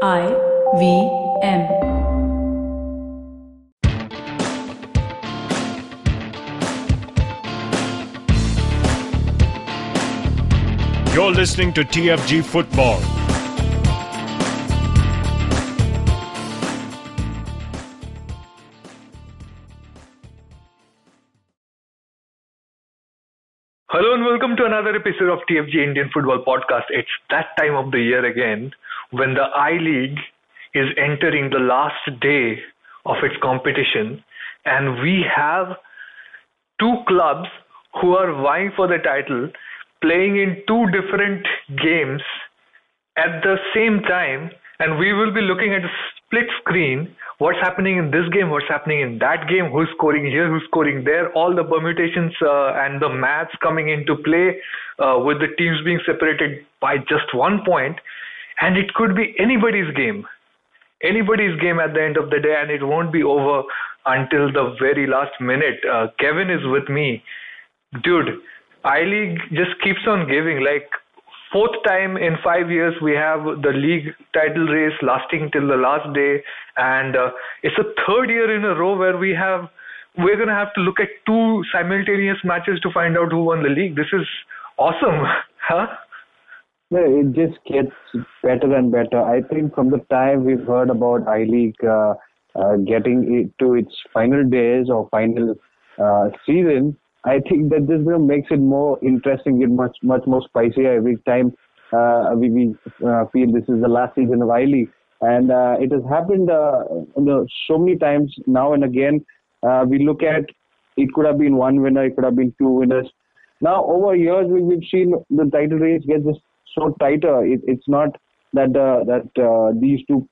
I V M. You're listening to TFG Football. Hello and welcome to another episode of TFG Indian Football Podcast. It's that time of the year again when the I League is entering the last day of its competition, and we have two clubs who are vying for the title playing in two different games at the same time, and we will be looking at split screen what's happening in this game, what's happening in that game, who's scoring here, who's scoring there, all the permutations uh, and the maths coming into play uh, with the teams being separated by just one point, and it could be anybody's game. Anybody's game at the end of the day, and it won't be over until the very last minute. Uh, Kevin is with me. Dude, I League just keeps on giving. Like, fourth time in five years we have the league title race lasting till the last day. And uh, it's a third year in a row where we have we're going to have to look at two simultaneous matches to find out who won the league. This is awesome huh? No, it just gets better and better. I think from the time we've heard about I League uh, uh, getting it to its final days or final uh, season, I think that this makes it more interesting and much much more spicier every time uh, we, we uh, feel this is the last season of I And uh, it has happened uh, you know, so many times now and again. Uh, we look at it could have been one winner, it could have been two winners. Now over years we, we've seen the title race get just so tighter. It, it's not that uh, that these two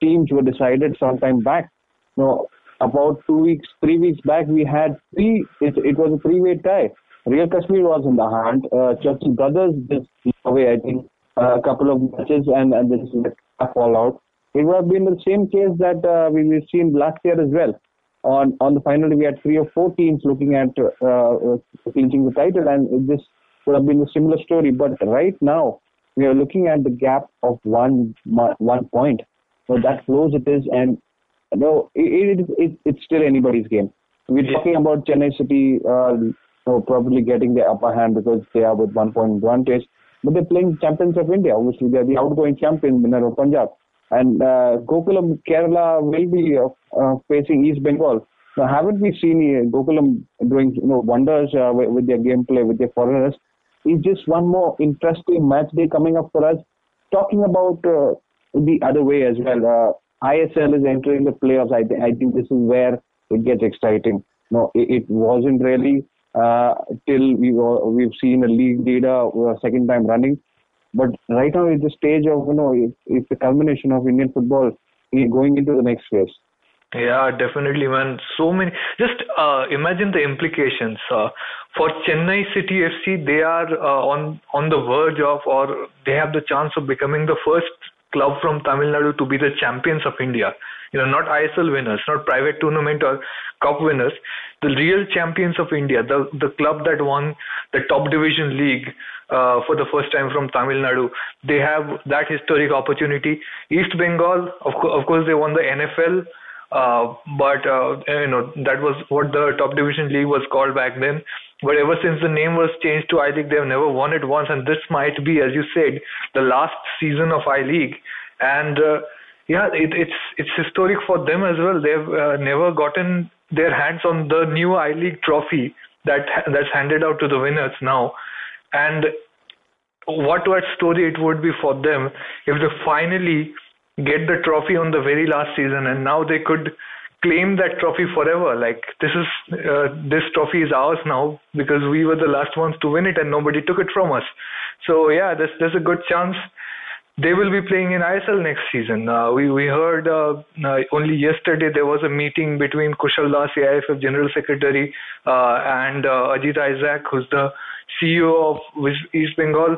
teams were decided some time back. No, about two weeks, three weeks back, we had three. It, it was a three-way tie. Real Kashmir was in the hunt. Uh, Brothers just away, I think, uh, a couple of matches, and and this fallout. It would have been the same case that uh, we, we've seen last year as well. On on the final, we had three or four teams looking at uh, uh, clinching the title, and this would have been a similar story. But right now, we are looking at the gap of one one point. So that close it is, and no, it, it, it, it's still anybody's game. We're yeah. talking about Chennai City uh, probably getting the upper hand because they are with one point advantage. But they're playing champions of India. Obviously, they're the outgoing champion, Minerva Punjab. And uh, Gokulam Kerala will be uh, uh, facing East Bengal. Now, haven't we seen uh, Gokulam doing you know wonders uh, with, with their gameplay, with their foreigners? It's just one more interesting match day coming up for us. Talking about uh, the other way as well. ISL is entering the playoffs. I, th- I think this is where it gets exciting. No, it, it wasn't really uh, till we were, we've seen a league leader uh, second time running. But right now, it's the stage of you know it, it's the culmination of Indian football going into the next phase. Yeah, definitely, man. So many. Just uh, imagine the implications. Uh, for Chennai City FC, they are uh, on on the verge of, or they have the chance of becoming the first club from Tamil Nadu to be the champions of India. You know, not ISL winners, not private tournament or cup winners, the real champions of India, the the club that won the top division league uh, for the first time from Tamil Nadu. They have that historic opportunity. East Bengal, of, co- of course, they won the NFL. Uh, but uh, you know that was what the top division league was called back then. But ever since the name was changed to I League, they've never won it once, and this might be, as you said, the last season of I League. And uh, yeah, it, it's it's historic for them as well. They've uh, never gotten their hands on the new I League trophy that that's handed out to the winners now. And what what story it would be for them if they finally get the trophy on the very last season, and now they could claim that trophy forever. Like this is uh, this trophy is ours now because we were the last ones to win it and nobody took it from us. So yeah, there's there's a good chance they will be playing in ISL next season. Uh, we we heard uh, uh, only yesterday there was a meeting between Kushal Das, AIFF General Secretary, uh, and uh, Ajit Isaac, who's the CEO of East Bengal.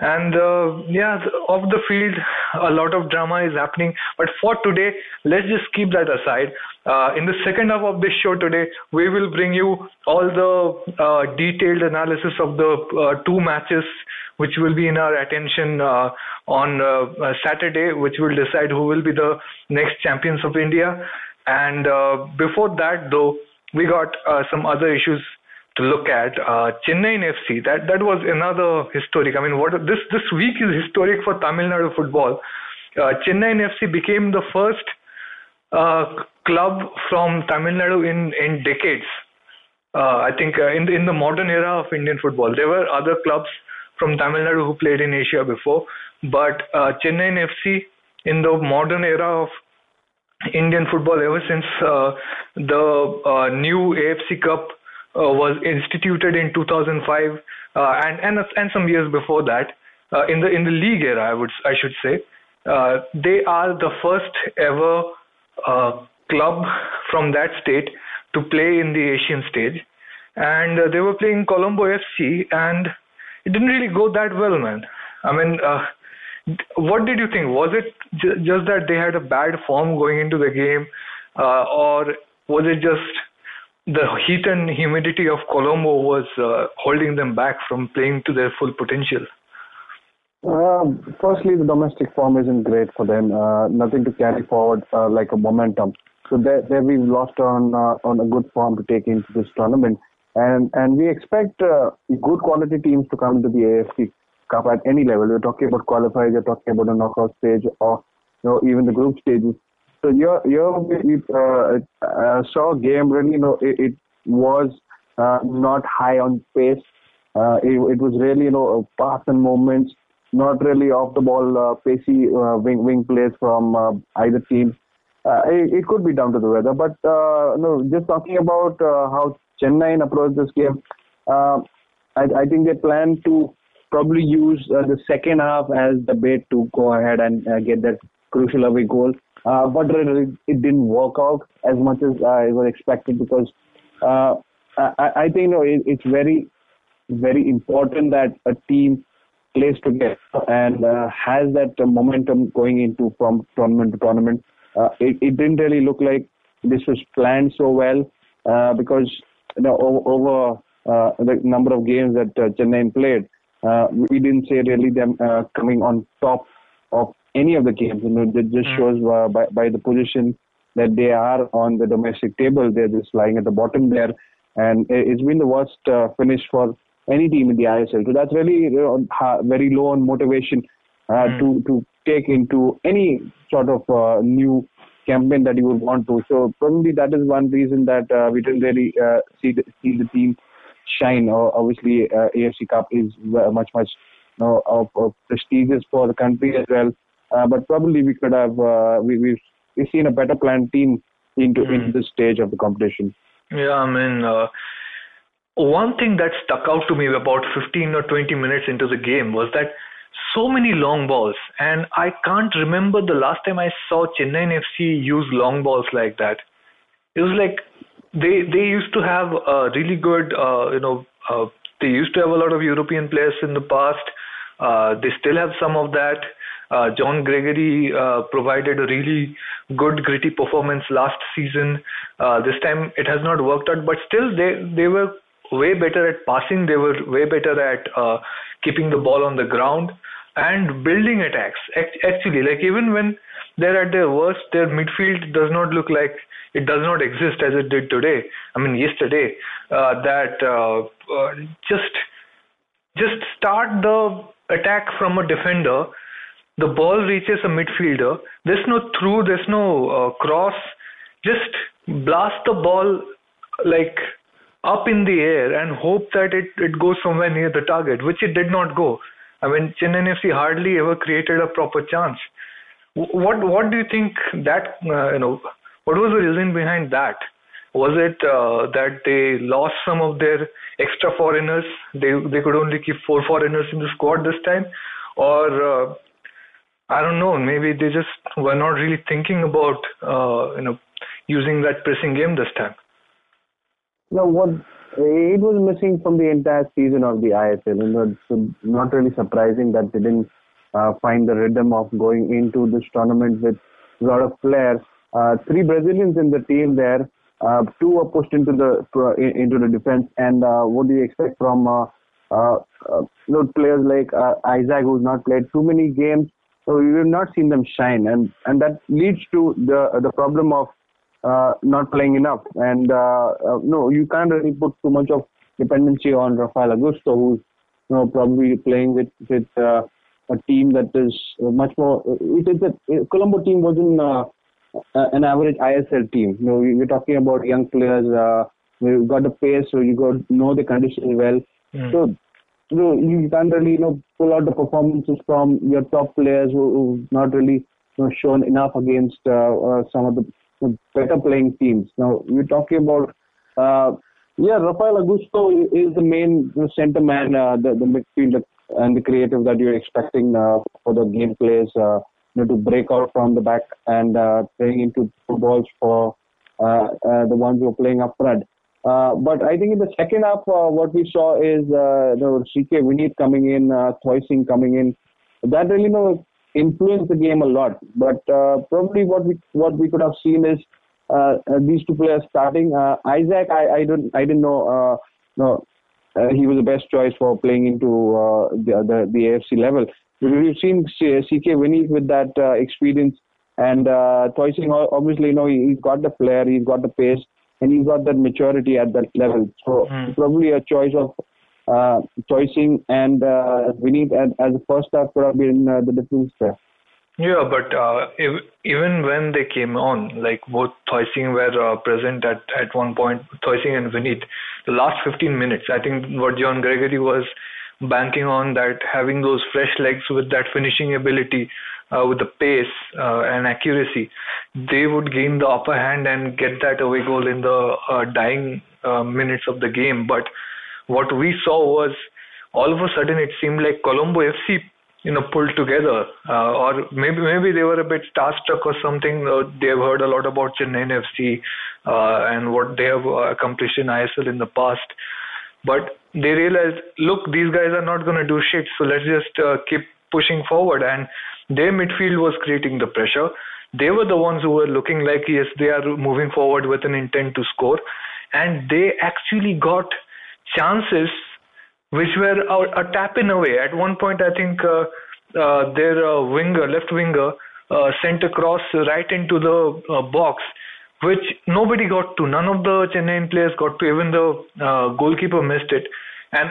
And uh, yeah, off the field, a lot of drama is happening. But for today, let's just keep that aside. Uh, in the second half of this show today, we will bring you all the uh, detailed analysis of the uh, two matches which will be in our attention uh, on uh, Saturday, which will decide who will be the next champions of India. And before that, though, we got some other issues to look at. Uh, Chennai FC, that, that was another historic. I mean, what this, this week is historic for Tamil Nadu football. Uh, Chennai FC became the first uh, club from Tamil Nadu in, in decades. Uh, I think uh, in, the, in the modern era of Indian football. There were other clubs from Tamil Nadu who played in Asia before, but uh, Chennai FC in the modern era of Indian football ever since the new AFC Cup was instituted in 2005 uh, and and and some years before that uh, in the in the league era I would I should say they are the first ever club from that state to play in the Asian stage and they were playing Colombo FC and it didn't really go that well man I mean what did you think? Was it just that they had a bad form going into the game, uh, or was it just the heat and humidity of Colombo was uh, holding them back from playing to their full potential? Uh, firstly, the domestic form isn't great for them. Uh, nothing to carry forward uh, like a momentum. So there, there we've lost on uh, on a good form to take into this tournament, and and we expect uh, good quality teams to come to the AFC Cup at any level. We're talking about qualifiers, we're talking about the knockout stage, or you know even the group stages. So your your uh, uh, saw game really you know it, it was uh, not high on pace. Uh, it, it was really you know pass and moments, not really off the ball uh, pacey uh, wing wing plays from either team. It, it could be down to the weather, but no, just talking about how Chennai approached this game, I, I think they plan to probably use the second half as the bait to go ahead and get that crucial away goal. Uh, but it, it didn't work out as much as I was expected because uh, I, I think you know, it, it's very, very important that a team plays together and uh, has that momentum going into from tournament to tournament. Uh, it, it didn't really look like this was planned so well uh, because you know, over, uh, the number of games that Chennai played, we didn't see really them coming on top of any of the games. You know, that just mm. shows uh, by, by the position that they are on the domestic table. They're just lying at the bottom there, and it's been the worst uh, finish for any team in the ISL. So that's really you know, very low on motivation uh, mm. to to take into any sort of uh, new campaign that you would want to. So probably that is one reason that uh, we didn't really uh, see the, see the team shine. Obviously, uh, AFC Cup is much much you know, prestigious for the country as well. Uh, but probably we could have uh, we, we've we've seen a better planned team into mm. into this stage of the competition. Yeah, I mean. Uh, one thing that stuck out to me about 15 or 20 minutes into the game was that so many long balls, and I can't remember the last time I saw Chennai FC use long balls like that. It was like they they used to have a really good uh, you know uh, they used to have a lot of European players in the past. Uh, they still have some of that. Uh, John Gregory uh, provided a really good gritty performance last season. Uh, this time it has not worked out, but still they they were way better at passing. They were way better at uh, keeping the ball on the ground and building attacks. Actually, like even when they're at their worst, their midfield does not look like it does not exist as it did today. I mean, yesterday, uh, that uh, uh, just just start the attack from a defender. The ball reaches a midfielder. There's no through. There's no uh, cross. Just blast the ball like up in the air and hope that it, it goes somewhere near the target, which it did not go. I mean, Chennai FC hardly ever created a proper chance. What what do you think that uh, you know what was the reason behind that? Was it uh, that they lost some of their extra foreigners? They they could only keep four foreigners in the squad this time, or uh, I don't know. Maybe they just were not really thinking about uh, you know using that pressing game this time. No, what it was missing from the entire season of the ISL. Know, so not really surprising that they didn't uh, find the rhythm of going into this tournament with a lot of players. Uh, three Brazilians in the team there. Uh, two were pushed into the into the defense. And uh, what do you expect from uh, uh, uh, you know, players like uh, Isaac, who's not played too many games? So we have not seen them shine, and and that leads to the the problem of uh, not playing enough. And uh, uh, no, you can't really put too much of dependency on Rafael Augusto, who's you know probably playing with with uh, a team that is much more. It is a Colombo team wasn't uh, an average ISL team. You know, we're talking about young players. Uh, you've got the pace, so you got know the conditions well. Mm. So you you can't really you know pull out the performances from your top players who, who've not really you know, shown enough against uh, uh, some of the better playing teams. Now we're talking about uh, yeah, Rafael Augusto is the main center man, uh, the the midfielder and the creative that you're expecting for the game plays, you know, to break out from the back and playing into balls for the ones who are playing up front. Uh, but I think in the second half, uh, what we saw is uh, you know, CK Vineeth coming in, uh, Singh coming in. That really you know, influenced the game a lot. But uh, probably what we what we could have seen is uh, these two players starting. Isaac, I, I don't I didn't know. No, he was the best choice for playing into the, the the AFC level. We've seen CK Vineeth with that experience, and uh, Singh obviously you know he, he's got the flair, he's got the pace, and he's got that maturity at that level. So mm. probably a choice of uh, and uh, Vineeth as, as a first half could have been uh, the difference there. Yeah, but uh, if, even when they came on, like both Thoi Singh were uh, present at, at one point, Thoi Singh and Vineeth, the last 15 minutes, I think what John Gregory was banking on that having those fresh legs with that finishing ability, uh, with the pace uh, and accuracy, they would gain the upper hand and get that away goal in the uh, dying uh, minutes of the game. But what we saw was all of a sudden it seemed like Colombo FC you know pulled together uh, or maybe maybe they were a bit starstruck or something. Uh, they have heard a lot about Chennai FC and what they have accomplished in ISL in the past. But they realized look these guys are not going to do shit so let's just uh, keep pushing forward. And their midfield was creating the pressure they were the ones who were looking like yes they are moving forward with an intent to score and they actually got chances which were a, a tap in away. At one point, I think uh, uh, their uh, winger, left winger, uh, sent a cross right into the uh, box, which nobody got to. None of the Chennai players got to. Even the uh, goalkeeper missed it, and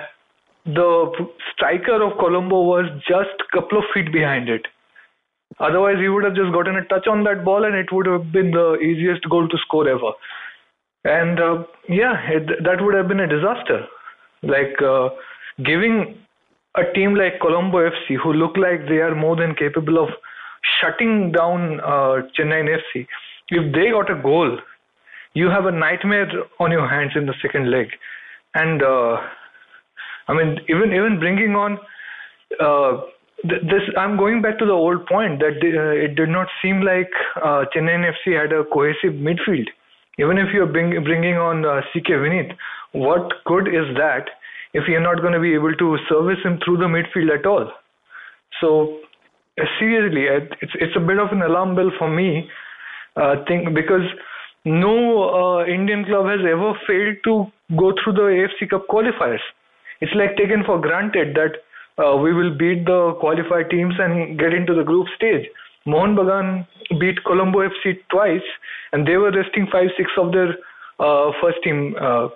the striker of Colombo was just a couple of feet behind it. Otherwise, he would have just gotten a touch on that ball, and it would have been the easiest goal to score ever and uh, yeah, it, that would have been a disaster. Like uh, giving a team like Colombo FC, who look like they are more than capable of shutting down uh, Chennai FC, if they got a goal, you have a nightmare on your hands in the second leg. And uh, I mean, even even bringing on uh, this, I'm going back to the old point that uh, it did not seem like uh, Chennai FC had a cohesive midfield even if you're bring, bringing on uh, CK Vineeth, what good is that if you're not going to be able to service him through the midfield at all? So seriously, it's it's a bit of an alarm bell for me. Uh, think because no uh, Indian club has ever failed to go through the AFC Cup qualifiers. It's like taken for granted that uh, we will beat the qualified teams and get into the group stage. Mohun Bagan beat Colombo FC twice, and they were resting five, six of their uh, first team. Uh,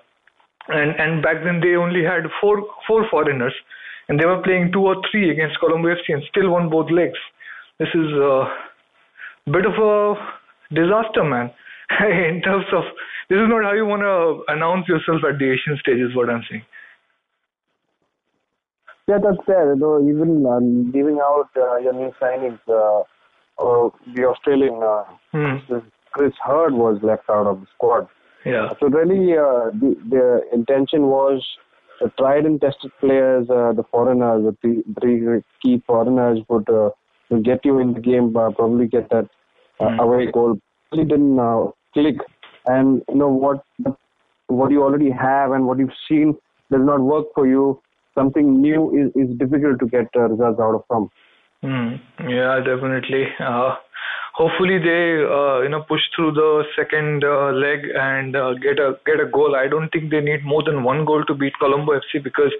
and and back then they only had four four foreigners, and they were playing two or three against Colombo FC and still won both legs. This is a bit of a disaster, man. In terms of this is not how you want to announce yourself at the Asian stage, is what I'm saying. Yeah, that's fair. Though even um, giving out uh, your new signings, uh, uh, the Australian uh, hmm. Chris Herd was left out of the squad. Yeah. So really, uh, the, the intention was the tried and tested players, uh, the foreigners, the three, three key foreigners would uh, get you in the game, uh, probably get that uh, mm. away goal. Really didn't uh, click. And you know what? What you already have and what you've seen does not work for you, something new is, is difficult to get uh, results out of from. Mm, yeah, definitely. Uh, hopefully they uh, you know push through the second uh, leg and uh, get a get a goal. I don't think they need more than one goal to beat Colombo FC because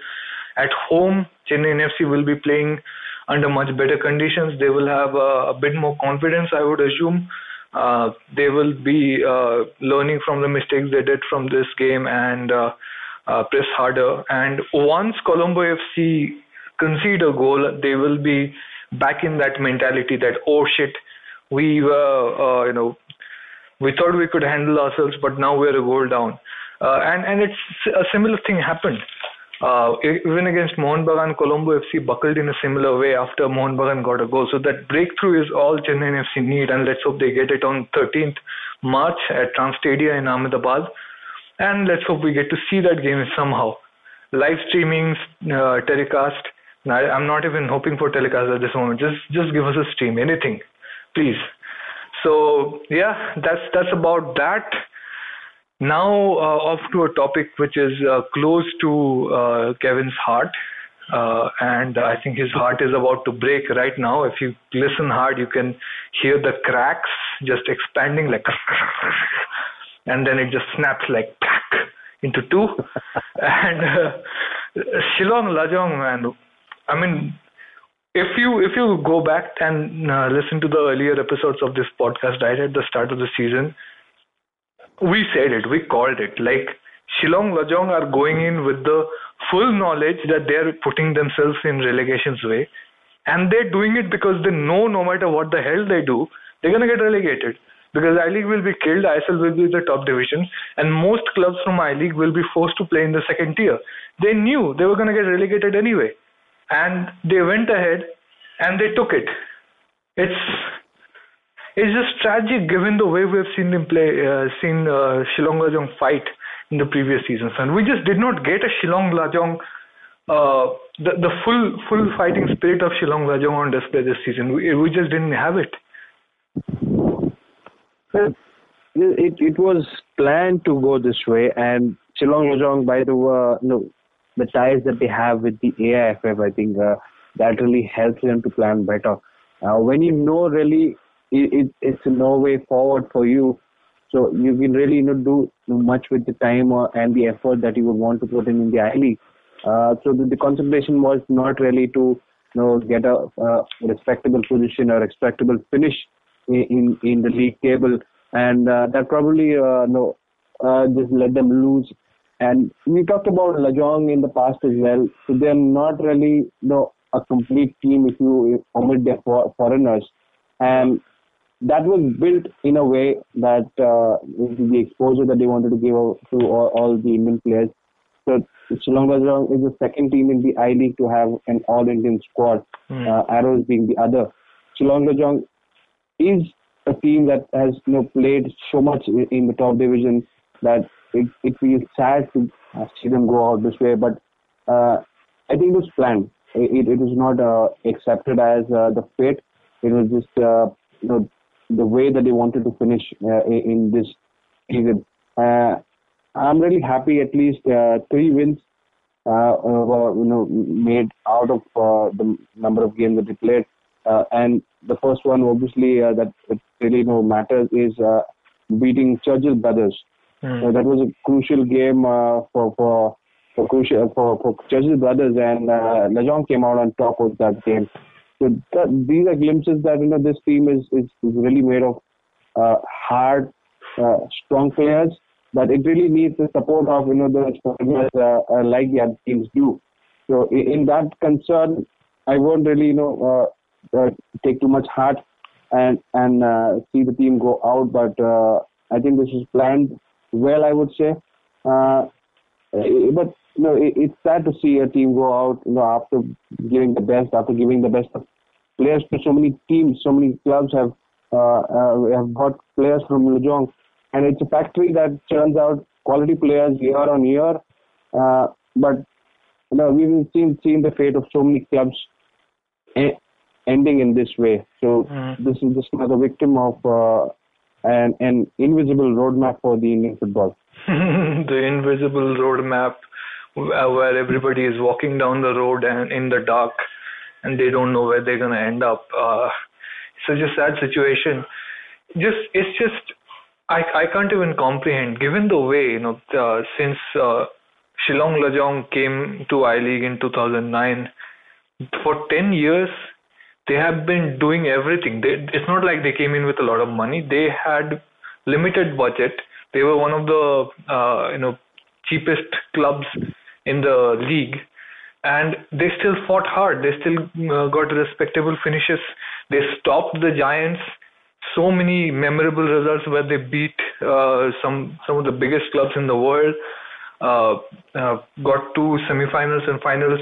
at home Chennai FC will be playing under much better conditions. They will have a, a bit more confidence, I would assume. Uh, they will be uh, learning from the mistakes they did from this game and uh, press harder. And once Colombo FC concede a goal, they will be back in that mentality that oh shit, we were uh, you know we thought we could handle ourselves, but now we're a goal down. Uh, and and it's a similar thing happened. Uh, even against Mohun Bagan, Colombo FC buckled in a similar way after Mohun Bagan got a goal. So that breakthrough is all Chennai FC need, and let's hope they get it on 13th March at Transtadia in Ahmedabad. And let's hope we get to see that game somehow. Live streaming, uh, telecast. I, I'm not even hoping for telecast at this moment. Just just give us a stream, anything, please. So yeah, that's that's about that. Now uh, off to a topic which is uh, close to uh, Kevin's heart, uh, and I think his heart is about to break right now. If you listen hard, you can hear the cracks just expanding like, and then it just snaps like into two. and uh, Shillong Lajong, man, I mean, if you if you go back and uh, listen to the earlier episodes of this podcast right at the start of the season we said it, we called it. Like Shillong Lajong are going in with the full knowledge that they're putting themselves in relegation's way. And they're doing it because they know no matter what the hell they do, they're going to get relegated. Because I League will be killed, ISL will be the top division, and most clubs from I League will be forced to play in the second tier. They knew they were going to get relegated anyway. And they went ahead and they took it. It's it's just tragic given the way we've seen him play, uh, seen uh, Shillong Lajong fight in the previous seasons, and we just did not get a Shillong Lajong, uh, the the full full fighting spirit of Shillong Lajong on display this season. We, we just didn't have it. Well, it it was planned to go this way, and Shillong Lajong, by the uh, no, the ties that they have with the AIFF, I think uh, that really helps them to plan better. Uh, when you know really it, it's no way forward for you. So you can really know, do much with the time or, and the effort that you would want to put in in the I League. Uh, so the, the, concentration was not really to you know get a respectable position or respectable finish in in, in the league table, and uh, that probably uh, no uh, just let them lose. And we talked about Lajong in the past as well. So they're not really you know, a complete team if you omit their for, foreigners. And that was built in a way that uh, the exposure that they wanted to give to all, all the Indian players. So Shillong Lajong is the second team in the I League to have an All Indian squad, mm. uh, Arrows being the other. Shillong Lajong is a team that has you know played so much in, the top division that it, it feels sad to see them go out this way. But uh, I think it was planned. It, it was not uh, accepted as uh, the fate. It was just uh, you know the way that they wanted to finish uh, in this season. Uh, I'm really happy. At least three wins were you know made out of the number of games that they played. and the first one, obviously, that really know matters is beating Churchill Brothers. Mm. that was a crucial game for for for crucial for, for Churchill Brothers, and uh, Lajong came out on top of that game. So that, these are glimpses that you know this team is is, is really made of uh, hard, uh, strong players. But it really needs the support of you know the players uh, uh, like the other teams do. So in, in that concern, I won't really you know uh, uh, take too much heart and and see the team go out. But I think this is planned well. I would say. but you know, it, it's sad to see a team go out, you know, after giving the best, after giving the best players to so many teams, so many clubs have uh, uh, have got players from Lajong, and it's a factory that churns out quality players year on year. Uh, but you know, we've seen seen the fate of so many clubs ending in this way. So mm. this is just another victim of uh, an, an invisible roadmap for the Indian football? the invisible roadmap where everybody is walking down the road and in the dark and they don't know where they're going to end up. Uh, such a sad situation. Just it's just I I can't even comprehend given the way you know uh, since uh, Shillong Lajong came to I League in 2009 for 10 years they have been doing everything. They, it's not like they came in with a lot of money. They had limited budget. They were one of the uh, you know cheapest clubs in the league, and they still fought hard. They still uh, got respectable finishes. They stopped the Giants. So many memorable results where they beat uh, some some of the biggest clubs in the world. Uh, uh, got two semifinals and finals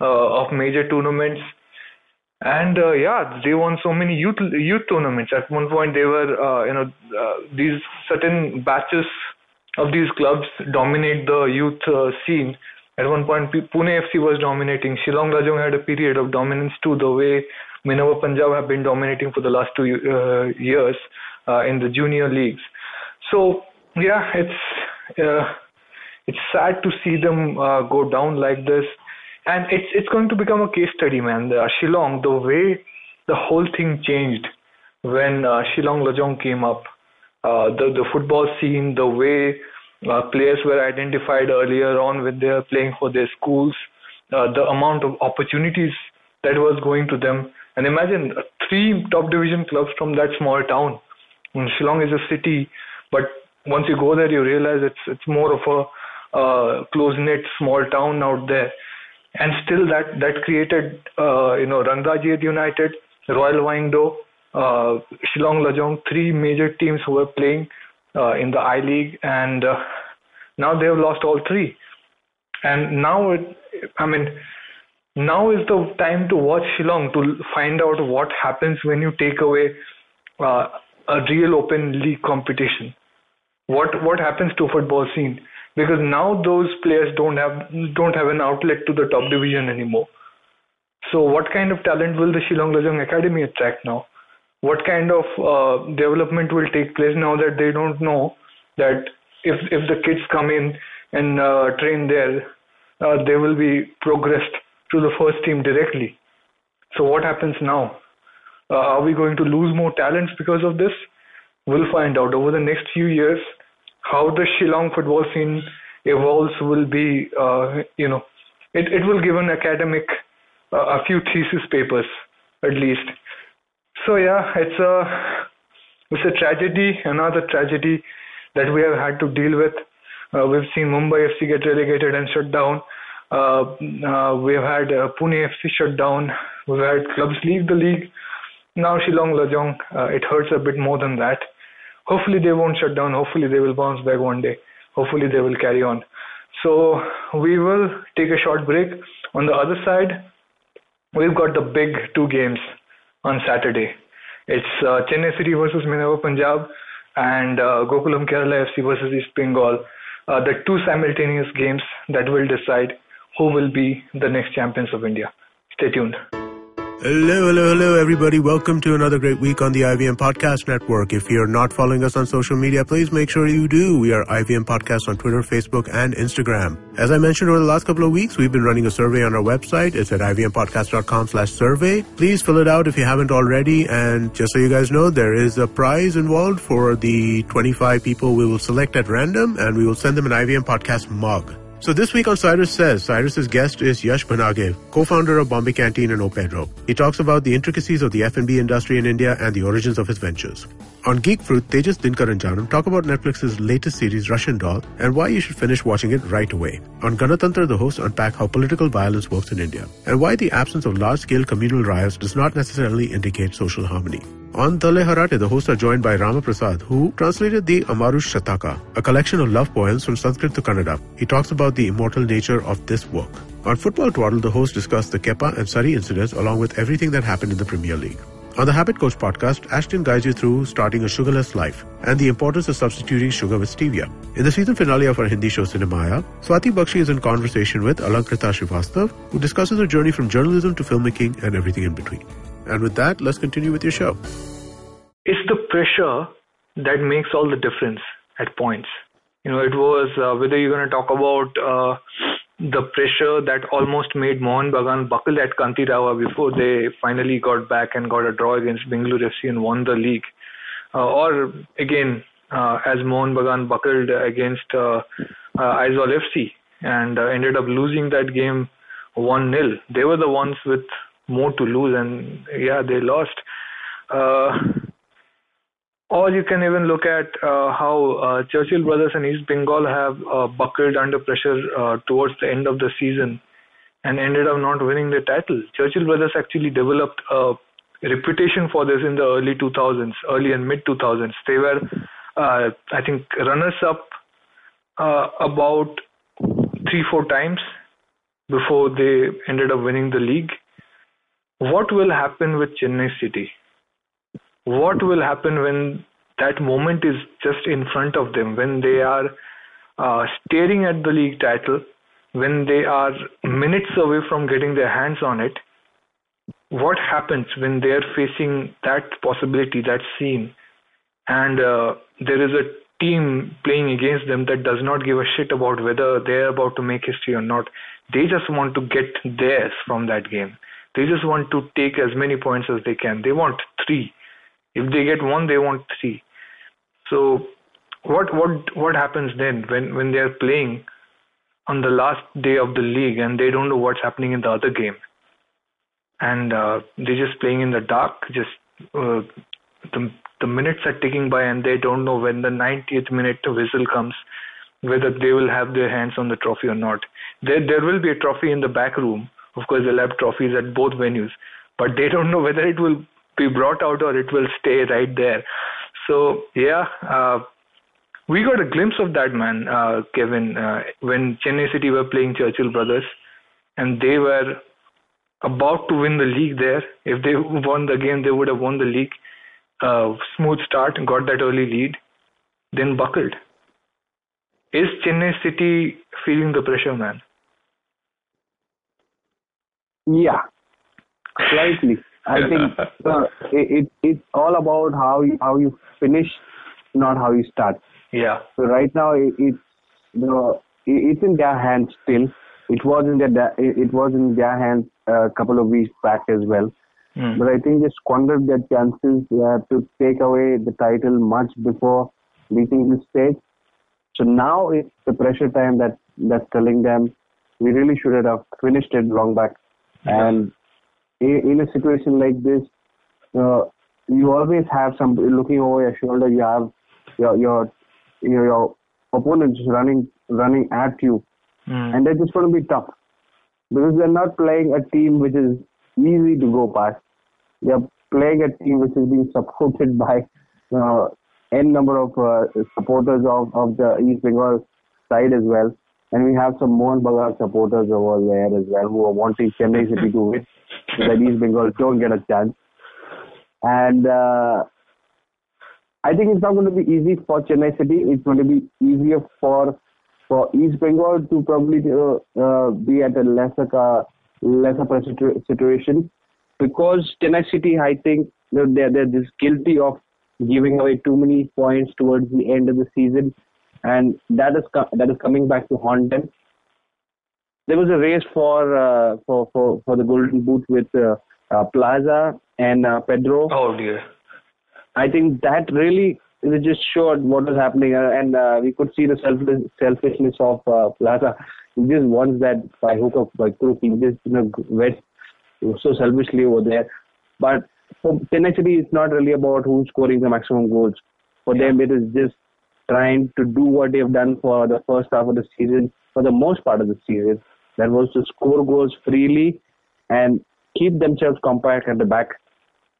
uh, of major tournaments and uh, yeah they won so many youth youth tournaments. At one point they were uh, you know uh, these certain batches of these clubs dominate the youth uh, scene. At one point pune fc was dominating. Shillong lajong had a period of dominance too the way minerva punjab have been dominating for the last two uh, years uh, in the junior leagues. So yeah it's it's sad to see them go down like this and it's it's going to become a case study, man. The, uh, Shillong, the way the whole thing changed when uh, Shillong Lajong came up, uh, the the football scene, the way uh, players were identified earlier on when they were playing for their schools, uh, the amount of opportunities that was going to them, and imagine uh, three top division clubs from that small town. And Shillong is a city, but once you go there, you realize it's it's more of a uh, close knit small town out there and still that that created uh, you know Rangdajied United, Royal Wahingdoh, uh, Shillong Lajong, three major teams who were playing uh, in the I League, and uh, now they have lost all three. And now, it, I mean, now is the time to watch Shillong to find out what happens when you take away uh, a real open league competition. What what happens to football scene? Because now those players don't have don't have an outlet to the top division anymore. So what kind of talent will the Shillong Lajong Academy attract now? What kind of uh, development will take place now that they don't know that if if the kids come in and uh, train there, uh, they will be progressed to the first team directly. So what happens now? Uh, are we going to lose more talents because of this? We'll find out over the next few years how the Shillong football scene evolves will be, uh, you know, it, it will give an academic uh, a few thesis papers at least. So yeah, it's a it's a tragedy, another tragedy that we have had to deal with. Uh, we've seen Mumbai FC get relegated and shut down. Uh, uh, we've had uh, Pune FC shut down. We've had clubs leave the league. Now Shillong Lajong, uh, it hurts a bit more than that hopefully they won't shut down. Hopefully they will bounce back one day. Hopefully they will carry on. So we will take a short break. On the other side we've got the big two games on saturday. It's uh, chennai city versus minerva punjab and uh, gokulam kerala fc versus east bengal uh, the two simultaneous games that will decide who will be the next champions of india. Stay tuned Hello, hello, hello, everybody. Welcome to another great week on the IVM Podcast Network. If you're not following us on social media, please make sure you do. We are IVM Podcast on Twitter, Facebook, and Instagram. As I mentioned over the last couple of weeks, we've been running a survey on our website. It's at ivmpodcast.com slash survey. Please fill it out if you haven't already. And just so you guys know, there is a prize involved for the 25 people we will select at random, and we will send them an IVM Podcast mug. So this week on Cyrus Says, Cyrus's guest is Yash Bhanage, co-founder of Bombay Canteen and O Pedro. He talks about the intricacies of the F&B industry in India and the origins of his ventures. On Geek Fruit, Tejas Dinkar and Janam talk about Netflix's latest series, Russian Doll, and why you should finish watching it right away. On Ganatantra, the hosts unpack how political violence works in India, and why the absence of large-scale communal riots does not necessarily indicate social harmony. On Dale Harate, the hosts are joined by Rama Prasad, who translated the Amarush Shataka, a collection of love poems from Sanskrit to Kannada. He talks about the immortal nature of this work. On Football Twaddle, the hosts discuss the Kepa and Sarri incidents along with everything that happened in the Premier League. On the Habit Coach podcast, Ashton guides you through starting a sugarless life and the importance of substituting sugar with stevia. In the season finale of our Hindi show Cinemaya, Swati Bakshi is in conversation with Alankrita Srivastav, who discusses her journey from journalism to filmmaking and everything in between. And with that, let's continue with your show. It's the pressure that makes all the difference at points. You know, it was uh, whether you're going to talk about uh, the pressure that almost made Mohun Bagan buckle at Kanteerava before they finally got back and got a draw against Bengaluru FC and won the league. Uh, or again, uh, as Mohun Bagan buckled against uh, uh, FC and uh, ended up losing that game 1 0. They were the ones with more to lose, and yeah, they lost. Uh, or you can even look at uh, how uh, Churchill Brothers and East Bengal have uh, buckled under pressure uh, towards the end of the season and ended up not winning the title. Churchill Brothers actually developed a reputation for this in the early 2000s, early and mid 2000s. They were, uh, I think, runners up uh, about three, four times before they ended up winning the league. What will happen with Chennai City? what will happen when that moment is just in front of them, when they are uh, staring at the league title, when they are minutes away from getting their hands on it? What happens when they are facing that possibility, that scene, and uh, there is a team playing against them that does not give a shit about whether they're about to make history or not? They just want to get theirs from that game. They just want to take as many points as they can. They want three if they get one, they want three. So what what what happens then when when they are playing on the last day of the league and they don't know what's happening in the other game, and uh, they're just playing in the dark. Just uh, the the minutes are ticking by and they don't know when the 90th minute whistle comes whether they will have their hands on the trophy or not. There there will be a trophy in the back room. Of course, they'll have trophies at both venues, but they don't know whether it will be brought out or it will stay right there. So yeah, uh, we got a glimpse of that man, uh, Kevin, uh, when Chennai City were playing Churchill Brothers, and they were about to win the league there. If they won the game, they would have won the league. Uh, smooth start, got that early lead, then buckled. Is Chennai City feeling the pressure, man? Yeah, slightly. I think uh, it, it it's all about how you, how you finish, not how you start. Yeah. So right now it, it's you know it's in their hands still. It was in their it was in their hands a couple of weeks back as well. Mm. But I think they squandered their chances uh, to take away the title much before reaching this stage. So now it's the pressure time that that's telling them we really should have finished it long back. And in a situation like this, uh, you always have some looking over your shoulder. You have your your your, your opponents running running at you, Mm. and that's just going to be tough because they're not playing a team which is easy to go past. They're playing a team which is being supported by uh, n number of uh, supporters of, of the East Bengal side as well. And we have some Mohun Bagan supporters over there as well who are wanting Chennai City to win so that East Bengal don't get a chance. And uh, I think it's not going to be easy for Chennai City. It's going to be easier for for East Bengal to probably uh, uh, be at a lesser uh, lesser pressure situation because Chennai City, I think, you know, they're they're just guilty of giving away too many points towards the end of the season, and that is co- that is coming back to haunt them. There was a race for uh, for, for for the Golden Boot with uh, uh, Plaza and uh, Pedro. Oh dear. I think that really it just showed what was happening, uh, and uh, we could see the selfless, selfishness of uh, Plaza. He just wants that by hook or by crook. He just you know went so selfishly over there. But for Chennai City, it's not really about who's scoring the maximum goals. For Yeah. them, it is just trying to do what they've done for the first half of the season, for the most part of the season. That was to score goals freely and keep themselves compact at the back.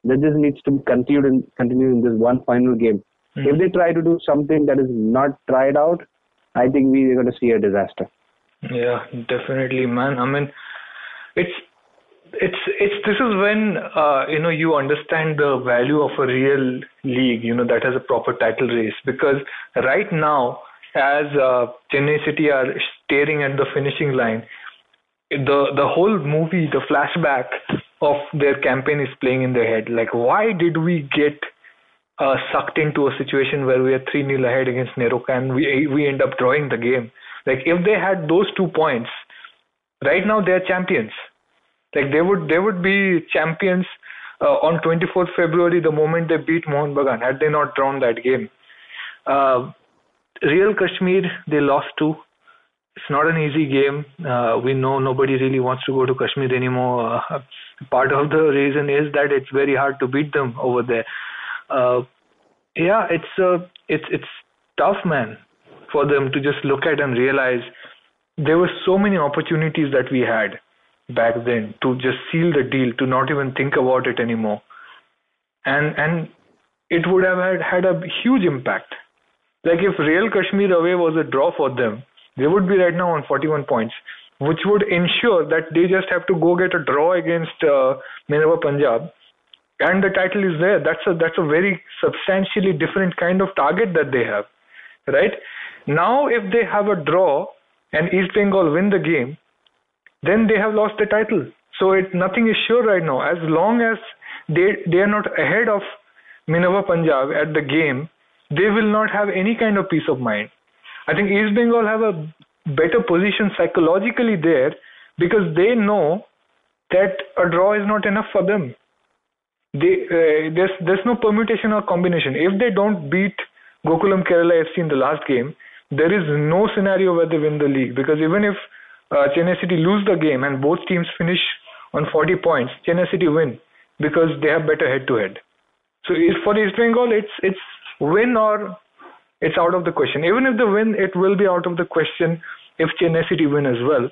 That just needs to be continued in, continued in this one final game. Mhm. If they try to do something that is not tried out, I think we are going to see a disaster. Yeah, definitely, man. I mean, it's it's it's this is when uh, you know you understand the value of a real league, you know, that has a proper title race. Because right now, as uh, Chennai City are staring at the finishing line, the the whole movie, the flashback of their campaign is playing in their head. Like, why did we get uh, sucked into a situation where we are 3 nil ahead against NEROCA and we, we end up drawing the game. Like, if they had those two points, right now they're champions. Like, they would, they would be champions uh, on 24th February the moment they beat Mohun Bagan, had they not drawn that game. Uh, Real Kashmir, they lost to. It's not an easy game. Uh, we know nobody really wants to go to Kashmir anymore. Uh, part of the reason is that it's very hard to beat them over there. Uh, yeah, it's uh, it's it's tough, man, for them to just look at and realize there were so many opportunities that we had back then to just seal the deal, to not even think about it anymore, and and it would have had had a huge impact. Like if Real Kashmir away was a draw for them, they would be right now on 41 points, which would ensure that they just have to go get a draw against uh, Minerva Punjab, and the title is there. That's a that's a very substantially different kind of target that they have, right? Now, if they have a draw and East Bengal win the game, then they have lost the title. So it nothing is sure right now. As long as they they are not ahead of Minerva Punjab at the game, they will not have any kind of peace of mind. I think East Bengal have a better position psychologically there because they know that a draw is not enough for them. They, uh, there's there's no permutation or combination. If they don't beat Gokulam Kerala FC in the last game, there is no scenario where they win the league because even if uh, Chennai City lose the game and both teams finish on 40 points, Chennai City win because they have better head to head. So for East Bengal, it's it's win or it's out of the question. Even if they win, it will be out of the question if Chennai City win as well.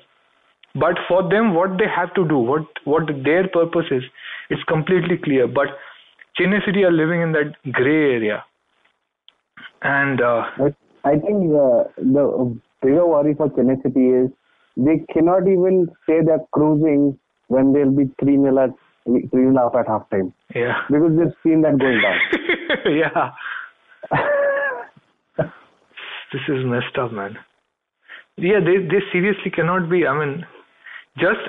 But for them, what they have to do, what what their purpose is, it's completely clear. But Chennai City are living in that gray area, and uh, I think uh, the bigger worry for Chennai City is they cannot even say they're cruising when they'll be three nil at three nil up at halftime. Yeah, because they've seen that going down. yeah. this is messed up, man. Yeah, they they seriously cannot be. I mean, just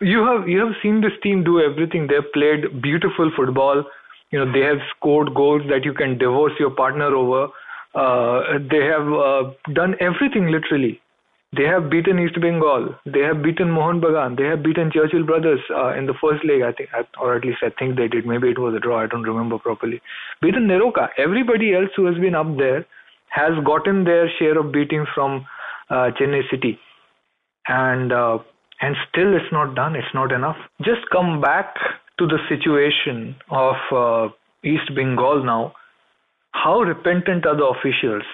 you have you have seen this team do everything. They've played beautiful football. You know, they have scored goals that you can divorce your partner over. Uh, they have uh, done everything literally. They have beaten East Bengal. They have beaten Mohun Bagan. They have beaten Churchill Brothers uh, in the first leg, I think, or at least I think they did. Maybe it was a draw. I don't remember properly. Beaten NEROCA. Everybody else who has been up there has gotten their share of beating from uh, Chennai City, and uh, and still it's not done. It's not enough. Just come back to the situation of uh, East Bengal now. How repentant are the officials?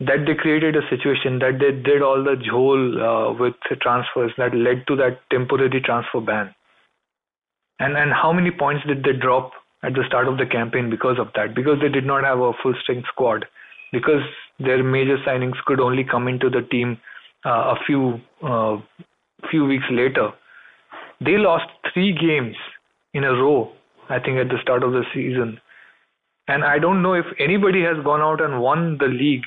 That they created a situation that they did all the jhol uh, with transfers that led to that temporary transfer ban. And and how many points did they drop at the start of the campaign because of that? Because they did not have a full strength squad. Because their major signings could only come into the team uh, a few uh, few weeks later. They lost three games in a row, I think, at the start of the season. And I don't know if anybody has gone out and won the league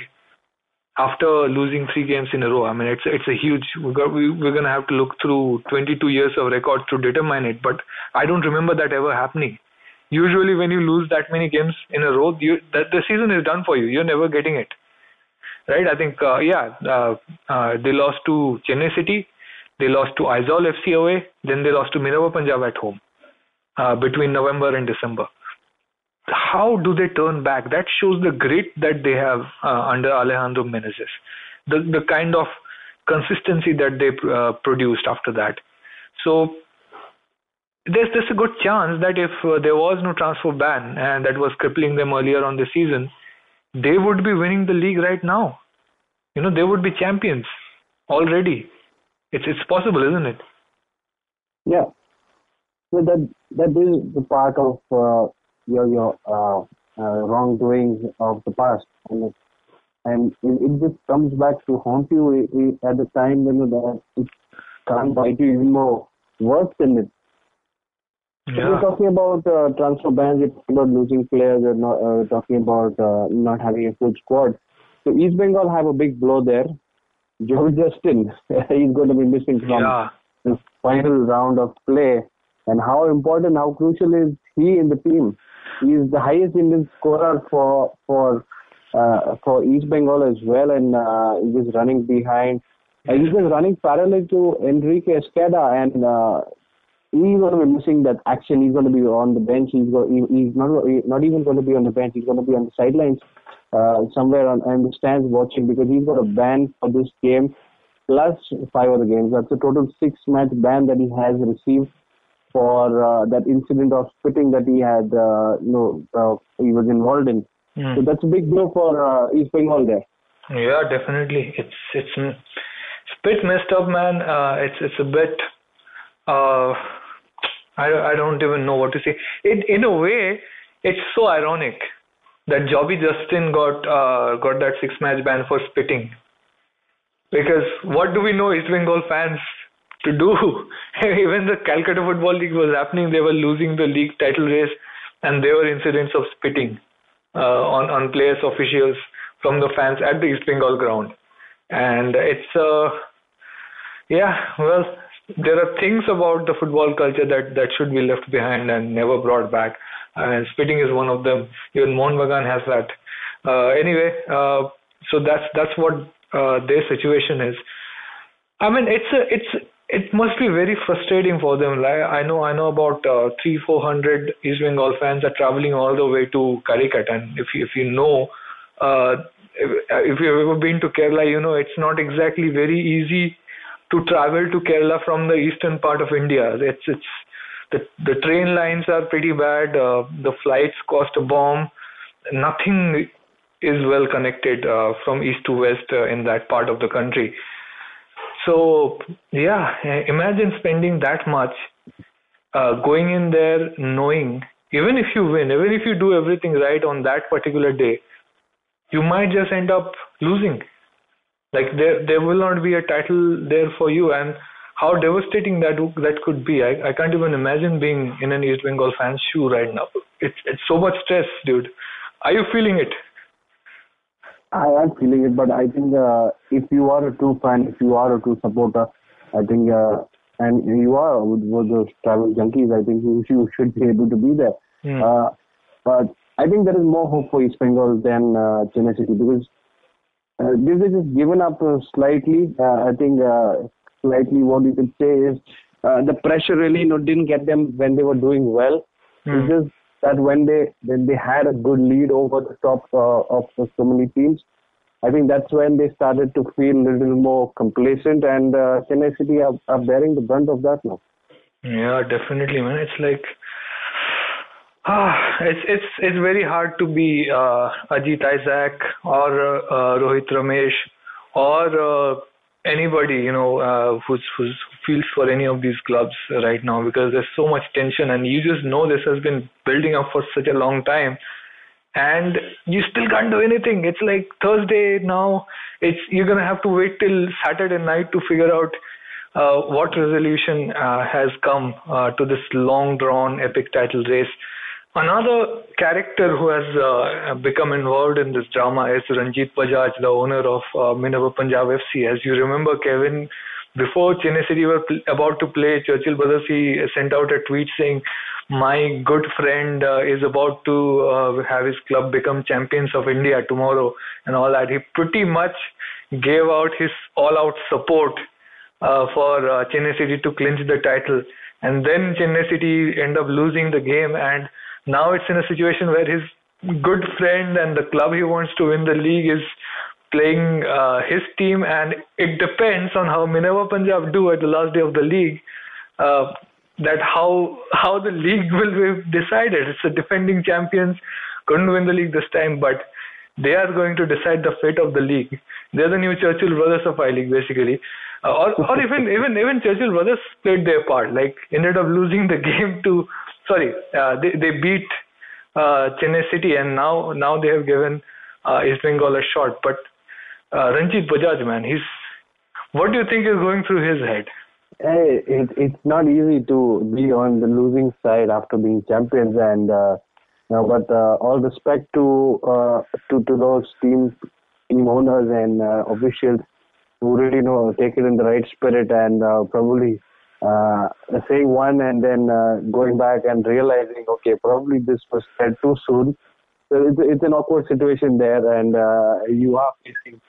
after losing three games in a row. I mean, it's it's a huge. We're, got, we, we're going to have to look through 22 years of records to determine it. But I don't remember that ever happening. Usually, when you lose that many games in a row, you, the season is done for you. You're never getting it, right? I think, uh, yeah, uh, uh, they lost to Chennai City, they lost to Aizawl FC away, then they lost to Minerva Punjab at home uh, between November and December how do they turn back? That shows the grit that they have uh, under Alejandro Menéndez, the the kind of consistency that they uh, produced after that. So there's there's a good chance that if uh, there was no transfer ban and that was crippling them earlier on the season, they would be winning the league right now. You know, they would be champions already. It's it's possible, isn't it? Yeah. So that that is the part of uh, your your uh, uh, wrongdoings of the past, and it, and it, it, just comes back to haunt you at the time when you know, that it can't bite you even more worse than it. Yeah. We're talking about uh, transfer bans, we're talking about losing players, we're not uh, talking about uh, not having a full squad. So East Bengal have a big blow there. Joe Justin, he's going to be missing from yeah. the final round of play. And how important, how crucial is he in the team? He's the highest Indian scorer for for uh, for East Bengal as well, and uh, he was running behind. Uh, he was running parallel to Enrique Esqueda, and uh, he's going to be missing that action. He's going to be on the bench. He's go, he, he's not not even going to be on the bench. He's going to be on the sidelines uh, somewhere on, on the stands watching because he's got a ban for this game plus five other games. That's a total six match ban that he has received for uh, that incident of spitting that he had, uh, you know, uh, he was involved in. Mm. So that's a big blow for uh, East Bengal there. Yeah, definitely. It's it's it's a bit messed up, man. Uh, it's it's a bit. Uh, I I don't even know what to say. It in a way, it's so ironic that Jobby Justin got uh, got that six match ban for spitting. Because what do we know East Bengal fans to do? Even the Calcutta Football League was happening, they were losing the league title race, and there were incidents of spitting uh, on on players, officials from the fans at the East Bengal ground, and it's uh, yeah, well, there are things about the football culture that that should be left behind and never brought back and spitting is one of them. Even Mohun Bagan has that. Uh, anyway, uh, so that's that's what uh, their situation is. I mean, it's a, it's it must be very frustrating for them. Like I know I know about uh, three four hundred East Bengal fans are traveling all the way to Calicut, and if you, if you know. Uh, if, if you've ever been to Kerala, you know it's not exactly very easy to travel to Kerala from the eastern part of India. It's it's the the train lines are pretty bad. Uh, the flights cost a bomb. Nothing is well connected uh, from east to west uh, in that part of the country. So yeah, imagine spending that much uh, going in there knowing even if you win, even if you do everything right on that particular day, you might just end up losing. Like there there will not be a title there for you and how devastating that that could be. I, I can't even imagine being in an East Bengal fan's shoe right now. It's it's so much stress, dude. Are you feeling it? I am feeling it, but I think uh, if you are a true fan, if you are a true supporter, I think, uh, and you are with, with those travel junkies, I think you, you should be able to be there. Mm. Uh, but I think there is more hope for East Bengal than uh, Chennai City because uh, this is just given up uh, slightly. Uh, I think uh, slightly what you could say is uh, the pressure really you know, didn't get them when they were doing well. Mm. It's just that when they when they had a good lead over the top uh, of so many teams, I think that's when they started to feel a little more complacent, and uh, Chennai City are, are bearing the brunt of that now. Yeah, definitely, man. It's like ah, it's it's it's very hard to be uh, Ajit Isaac or uh, Rohit Ramesh or uh, anybody you know uh, who's who's feels for any of these clubs right now because there's so much tension and you just know this has been building up for such a long time. And you still can't do anything. It's like thursday now. It's you're going to have to wait till saturday night to figure out uh, what resolution uh, has come uh, to this long drawn epic title race. Another character who has uh, become involved in this drama is Ranjit Bajaj, the owner of uh, Minerva Punjab FC. As you remember, Kevin, before Chennai City were pl- about to play Churchill Brothers, he sent out a tweet saying, "My good friend uh, is about to uh, have his club become champions of India tomorrow," and all that. He pretty much gave out his all-out support uh, for uh, Chennai City to clinch the title, and then Chennai City end up losing the game and now it's in a situation where his good friend and the club he wants to win the league is playing uh, his team, and it depends on how Minerva Punjab do at the last day of the league. Uh, that how how the league will be decided. It's the defending champions couldn't win the league this time, but they are going to decide the fate of the league. They're the new Churchill brothers of I League, basically. Uh, or or even even even Churchill brothers played their part. Like ended up losing the game to sorry, uh, they they beat uh, Chennai City, and now now they have given uh, East Bengal a shot. But uh, Ranjit Bajaj, man, he's what do you think is going through his head? Hey, it, it's not easy to be on the losing side after being champions, and uh, know, but uh, all respect to uh, to to those team team owners and uh, officials who really know take it in the right spirit and uh, probably uh, saying one and then uh, going back and realizing, okay, probably this was said too soon. So it's, it's an awkward situation there, and uh, you are facing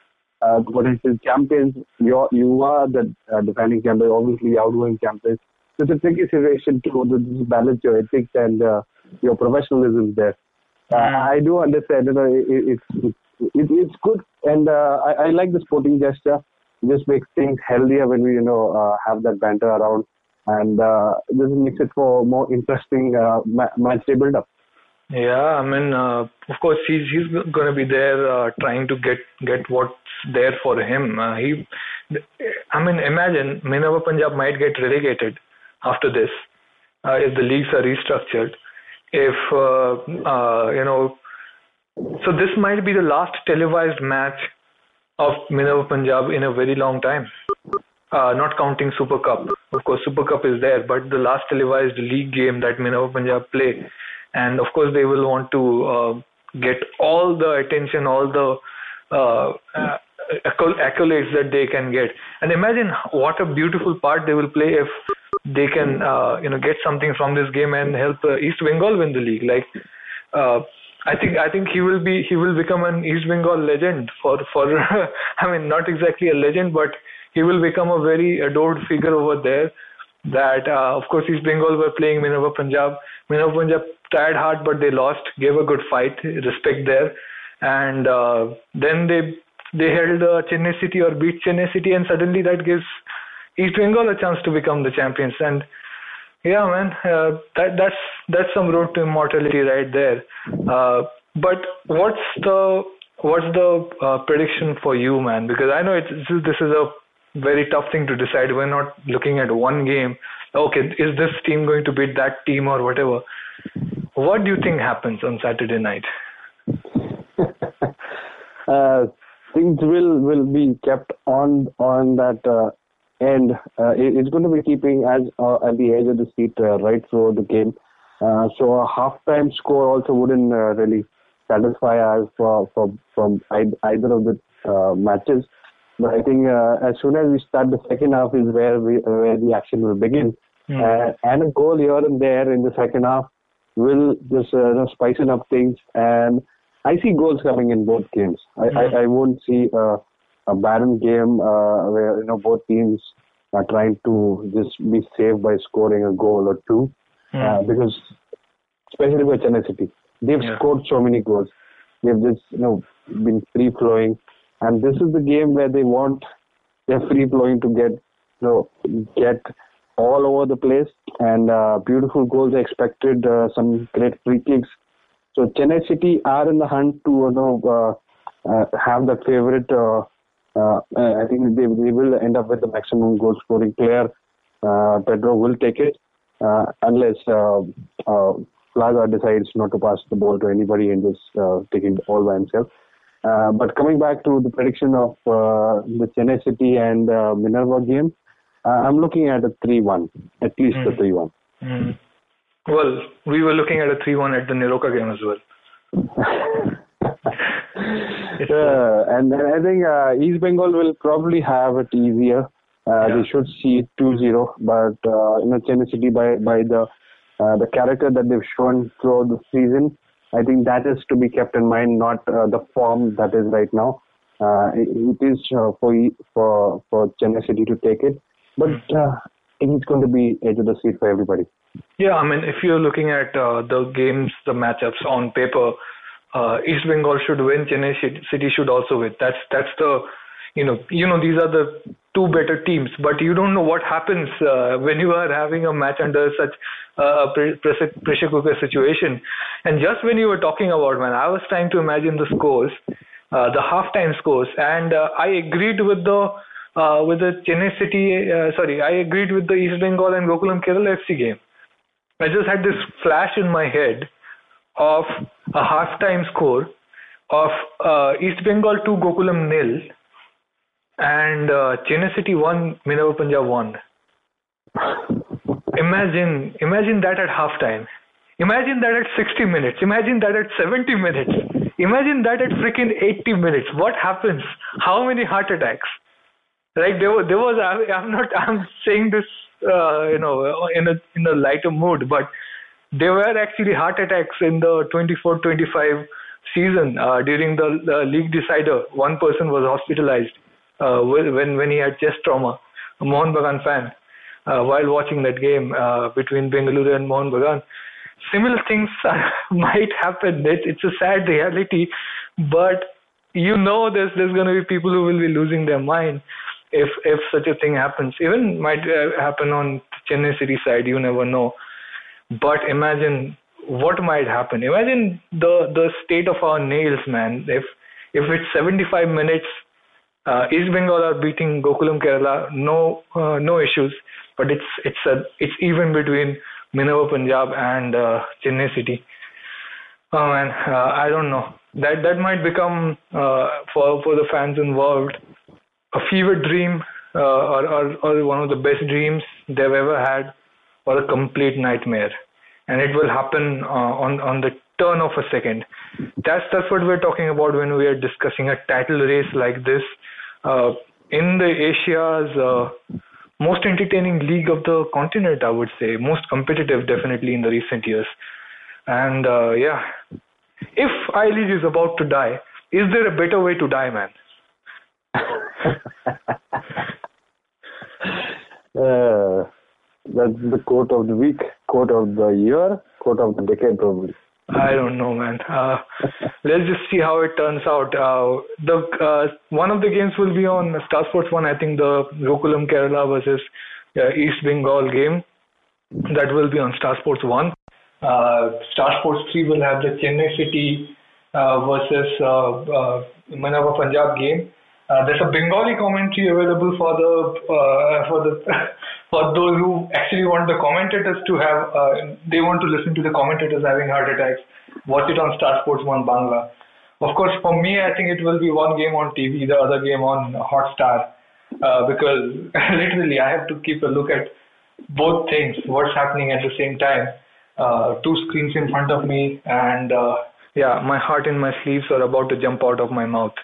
uh, potential champions. You're, you are the uh, defending champion, obviously outgoing champions. So it's a tricky situation to, to balance your ethics and uh, your professionalism there. Uh, I do understand. You know, it, it, it's it, it's good, and uh, I, I like the sporting gesture. It just makes things healthier when we you know uh, have that banter around, and uh, this makes it for more interesting uh, ma- match day build up. Yeah, I mean, uh, of course, he's he's going to be there uh, trying to get get what's there for him. Uh, he, I mean, imagine Minerva Punjab might get relegated after this uh, if the leagues are restructured. If uh, uh, you know, so this might be the last televised match of Minerva Punjab in a very long time. Uh, not counting Super Cup. Of course, Super Cup is there, but the last televised league game that Minerva Punjab play and of course they will want to uh, get all the attention, all the uh, uh, accolades that they can get. And imagine what a beautiful part they will play if they can, uh, you know, get something from this game and help uh, East Bengal win the league. Like, uh, I think I think he will be he will become an East Bengal legend for for I mean not exactly a legend but he will become a very adored figure over there that uh, of course East Bengal were playing Minerva Punjab Minerva Punjab tried hard, but they lost. Gave a good fight, respect there, and uh, then they they held uh, Chennai City or beat Chennai City, and suddenly that gives East Bengal a chance to become the champions. And yeah, man, uh, that that's that's some road to immortality right there. Uh, but what's the what's the uh, prediction for you, man? Because I know it's this is a very tough thing to decide. We're not looking at one game. Okay, is this team going to beat that team or whatever? What do you think happens on Saturday night? uh, things will will be kept on on that uh, end. Uh, it, it's going to be keeping as uh, at the edge of the seat uh, right through the game. Uh, so a halftime score also wouldn't really satisfy us for, for from either of the matches. But I think as soon as we start the second half is where we where the action will begin. Mm. and a goal here and there in the second half will just uh, you know, spicing up things. And I see goals coming in both games. I, mm-hmm. I, I, won't see a, a barren game uh, where you know both teams are trying to just be saved by scoring a goal or two, mm-hmm. uh, because especially with Chennai City, they've yeah. scored so many goals. They've just you know been free flowing, and this is the game where they want their free flowing to get you know get all over the place, and uh, beautiful goals are expected. Uh, some great free kicks. So Chennai City are in the hunt to you know uh, uh have the favorite. Uh, uh, I think they they will end up with the maximum goal scoring player. Pedro will take it unless Plaza decides not to pass the ball to anybody and just taking it all by himself. but coming back to the prediction of the Chennai City and Minerva game, I'm looking at a 3-1, at least mm. a 3-1. Mm. Well, we were looking at a 3-1 at the NEROCA game as well. uh, and, and I think uh, East Bengal will probably have it easier. Uh, yeah. They should see 2-0, but uh, you know Chennai City by by the uh, the character that they've shown throughout the season, I think that is to be kept in mind, not uh, the form that is right now. Uh, it, it is uh, for for for Chennai City to take it. But uh, it's going to be edge of the seat for everybody. Yeah, I mean, if you're looking at uh, the games, the matchups on paper, uh, East Bengal should win. Chennai City should also win. That's that's the you know you know these are the two better teams, but you don't know what happens uh, when you are having a match under such a pressure, pressure cooker situation. And just when you were talking about man, I was trying to imagine the scores, uh, the halftime scores, and uh, I agreed with the uh, with the Chennai City, uh, sorry, I agreed with the East Bengal and Gokulam Kerala FC game. I just had this flash in my head of a halftime score of uh, East Bengal 2 Gokulam nil and uh, Chennai City 1 Minerva Punjab 1. Imagine, imagine that at halftime. Imagine that at 60 minutes. Imagine that at 70 minutes. Imagine that at freaking 80 minutes. What happens? How many heart attacks? Like there was, there was. I, am not. I'm saying this uh, you know, in a in a lighter mood, but there were actually heart attacks in the 24-25 season uh, during the, the league decider. One person was hospitalized uh, when when he had chest trauma. A Mohun Bagan fan uh, while watching that game uh, between Bengaluru and Mohun Bagan. Similar things might happen. It, it's a sad reality, but you know there's there's going to be people who will be losing their mind if if such a thing happens. Even might uh, happen on Chennai City side. You never know. But imagine what might happen. Imagine the the state of our nails, man. If if it's 75 minutes, uh, East Bengal are beating Gokulam Kerala, no uh, no issues. But it's it's a it's even between Minerva Punjab and uh, Chennai City. Oh man, uh, I don't know. That that might become uh, for for the fans involved a fever dream uh, or, or or one of the best dreams they've ever had, or a complete nightmare and it will happen uh, on on the turn of a second. That's that's what we're talking about when we are discussing a title race like this. Uh, in the Asia's uh, most entertaining league of the continent, I would say, most competitive, definitely in the recent years. And uh, yeah, if I League is about to die, is there a better way to die, man? uh, that's the quote of the week, quote of the year, quote of the decade, probably. I don't know, man. Uh, let's just see how it turns out. Uh, the uh, one of the games will be on Star Sports One. I think the Gokulam Kerala versus uh, East Bengal game that will be on Star Sports One. Uh, Star Sports Three will have the Chennai City uh, versus uh, Minerva Punjab game. There's a Bengali commentary available for the uh, for the for those who actually want the commentators to have, uh, they want to listen to the commentators having heart attacks, watch it on Star Sports 1 Bangla. Of course, for me, I think it will be one game on TV, the other game on Hotstar, uh, because literally I have to keep a look at both things, what's happening at the same time. Uh, two screens in front of me, and uh, yeah, my heart in my sleeves are about to jump out of my mouth.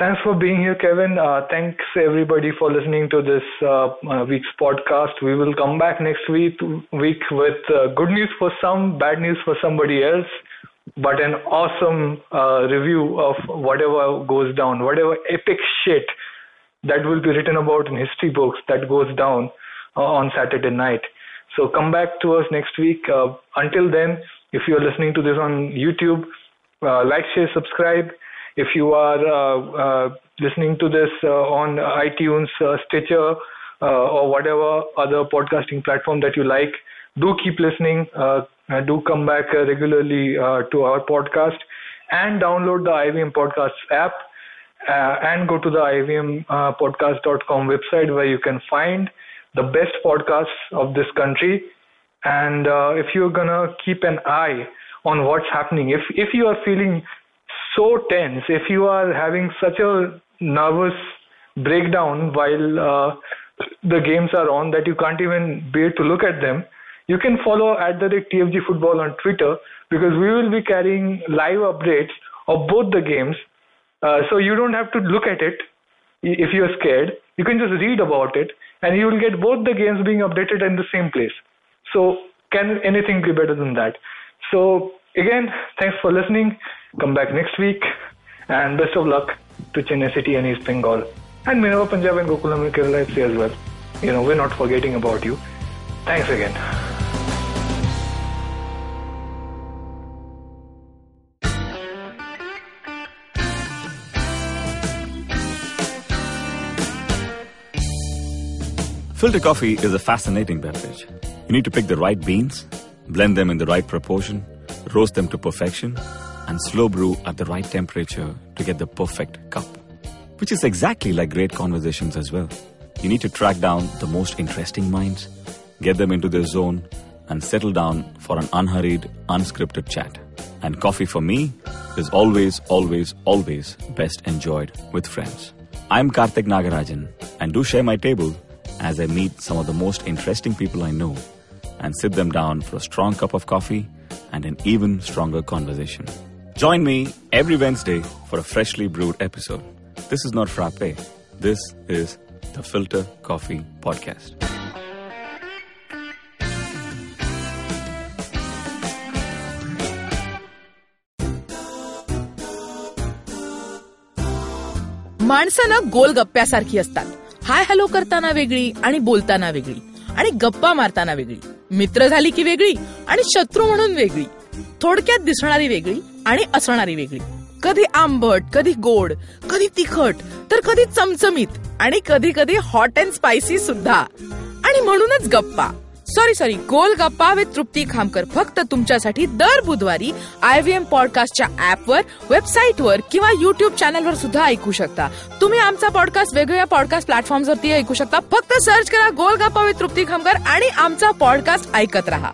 Thanks for being here, Kevin. Uh, thanks everybody for listening to this uh, uh, week's podcast. We will come back next week week with uh, good news for some, bad news for somebody else, but an awesome uh, review of whatever goes down, whatever epic shit that will be written about in history books that goes down uh, on Saturday night. So come back to us next week. until then, if you are listening to this on YouTube, like, share, subscribe if you are uh, uh, listening to this uh, on iTunes, Stitcher, or whatever other podcasting platform that you like, do keep listening. do come back regularly to our podcast and download the IVM Podcasts app. Uh, and go to the ivmpodcast.com uh, website where you can find the best podcasts of this country. And uh, if you're gonna keep an eye on what's happening, if if you are feeling so tense, if you are having such a nervous breakdown while uh, the games are on that you can't even bear to look at them, you can follow at the TFG Football on Twitter because we will be carrying live updates of both the games. Uh, so you don't have to look at it if you're scared. You can just read about it and you will get both the games being updated in the same place. So can anything be better than that? So again, thanks for listening. Come back next week and best of luck to Chennai City and East Bengal and Minerva Punjab and Gokulam and Kerala FC as well. You know, we're not forgetting about you. Thanks again. Filter coffee is a fascinating beverage. You need to pick the right beans, blend them in the right proportion, roast them to perfection and slow brew at the right temperature to get the perfect cup. Which is exactly like great conversations as well. You need to track down the most interesting minds, get them into their zone, and settle down for an unhurried, unscripted chat. And coffee for me is always, always, always best enjoyed with friends. I'm Karthik Nagarajan and do share my table as I meet some of the most interesting people I know and sit them down for a strong cup of coffee and an even stronger conversation. Join me every Wednesday for a freshly brewed episode. This is not Frappe, this is the Filter Coffee Podcast. माणसानं गोल गप्प्यासारखी असतात hi hello करताना वेगळी आणि बोलताना वेगळी आणि गप्पा मारताना वेगळी मित्र झाली की वेगळी आणि शत्रू म्हणून वेगळी थोडक्यात दिसणारी वेगळी आणि असणारी वेगळी. कधी आंबट कधी गोड कधी तिखट तर कधी चमचमीत आणि कधी कधी हॉट अँड स्पायसी सुद्धा. आणि म्हणूनच गप्पा. सॉरी सॉरी गोल गप्पा विथ तृप्ती खामकर फक्त तुमच्यासाठी दर बुधवारी आय व्ही एम पॉडकास्टच्या ऍपवर वेबसाईटवर किंवा युट्यूब चॅनलवर सुद्धा ऐकू शकता. तुम्ही आमचा पॉडकास्ट वेगवेगळ्या पॉडकास्ट प्लॅटफॉर्मवरती ऐकू शकता. फक्त सर्च करा गोल गप्पा विथ तृप्ती खामकर आणि आमचा पॉडकास्ट ऐकत राहा.